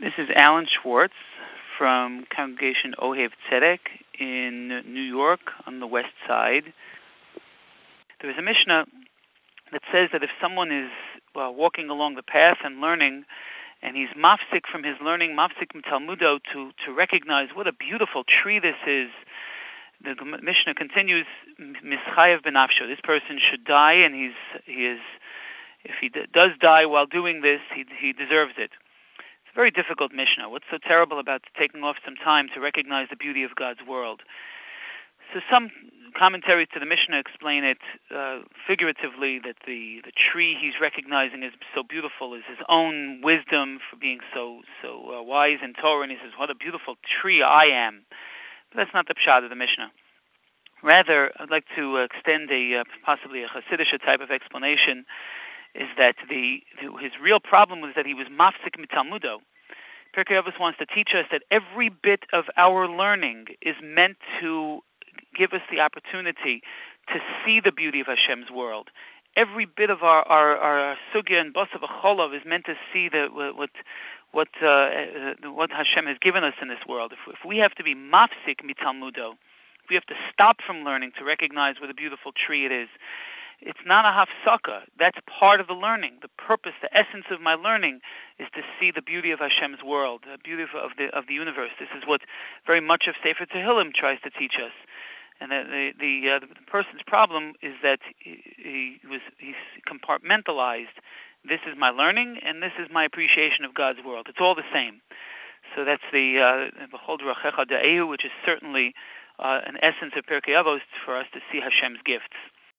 This is Alan Schwartz from Congregation Ohev Tzedek in New York on the west side. There is a Mishnah that says that if someone is well, walking along the path and learning, and he's mafsik from his learning, mafsik Talmudo, to, to recognize what a beautiful tree this is, the Mishnah continues, mischayev benafsho. This person should die, and he's he is, if he d- does die while doing this, he he deserves it very difficult Mishnah. What's so terrible about taking off some time to recognize the beauty of God's world? So some commentaries to the Mishnah explain it uh, figuratively that the, the tree he's recognizing is so beautiful is his own wisdom for being so so uh, wise in Torah, and he says, "What a beautiful tree I am." But that's not the pshat of the Mishnah. Rather, I'd like to extend a uh, possibly a Hasidic type of explanation is that the, his real problem was that he was mafsik mitalmudo. Pirkei Avos wants to teach us that every bit of our learning is meant to give us the opportunity to see the beauty of Hashem's world. Every bit of our our, our sugya and basav cholov is meant to see the what what uh, uh, what Hashem has given us in this world. If, if we have to be mafsik mitalmudo, we have to stop from learning to recognize what a beautiful tree it is, it's not a hafsaka. That's part of the learning. The purpose, the essence of my learning, is to see the beauty of Hashem's world, the beauty of the of the universe. This is what very much of Sefer Tehillim tries to teach us. And the the uh, the person's problem is that he, he was he's compartmentalized. This is my learning, and this is my appreciation of God's world. It's all the same. So that's the Behold uh, which is certainly uh, an essence of Pirkei Avos for us to see Hashem's gifts.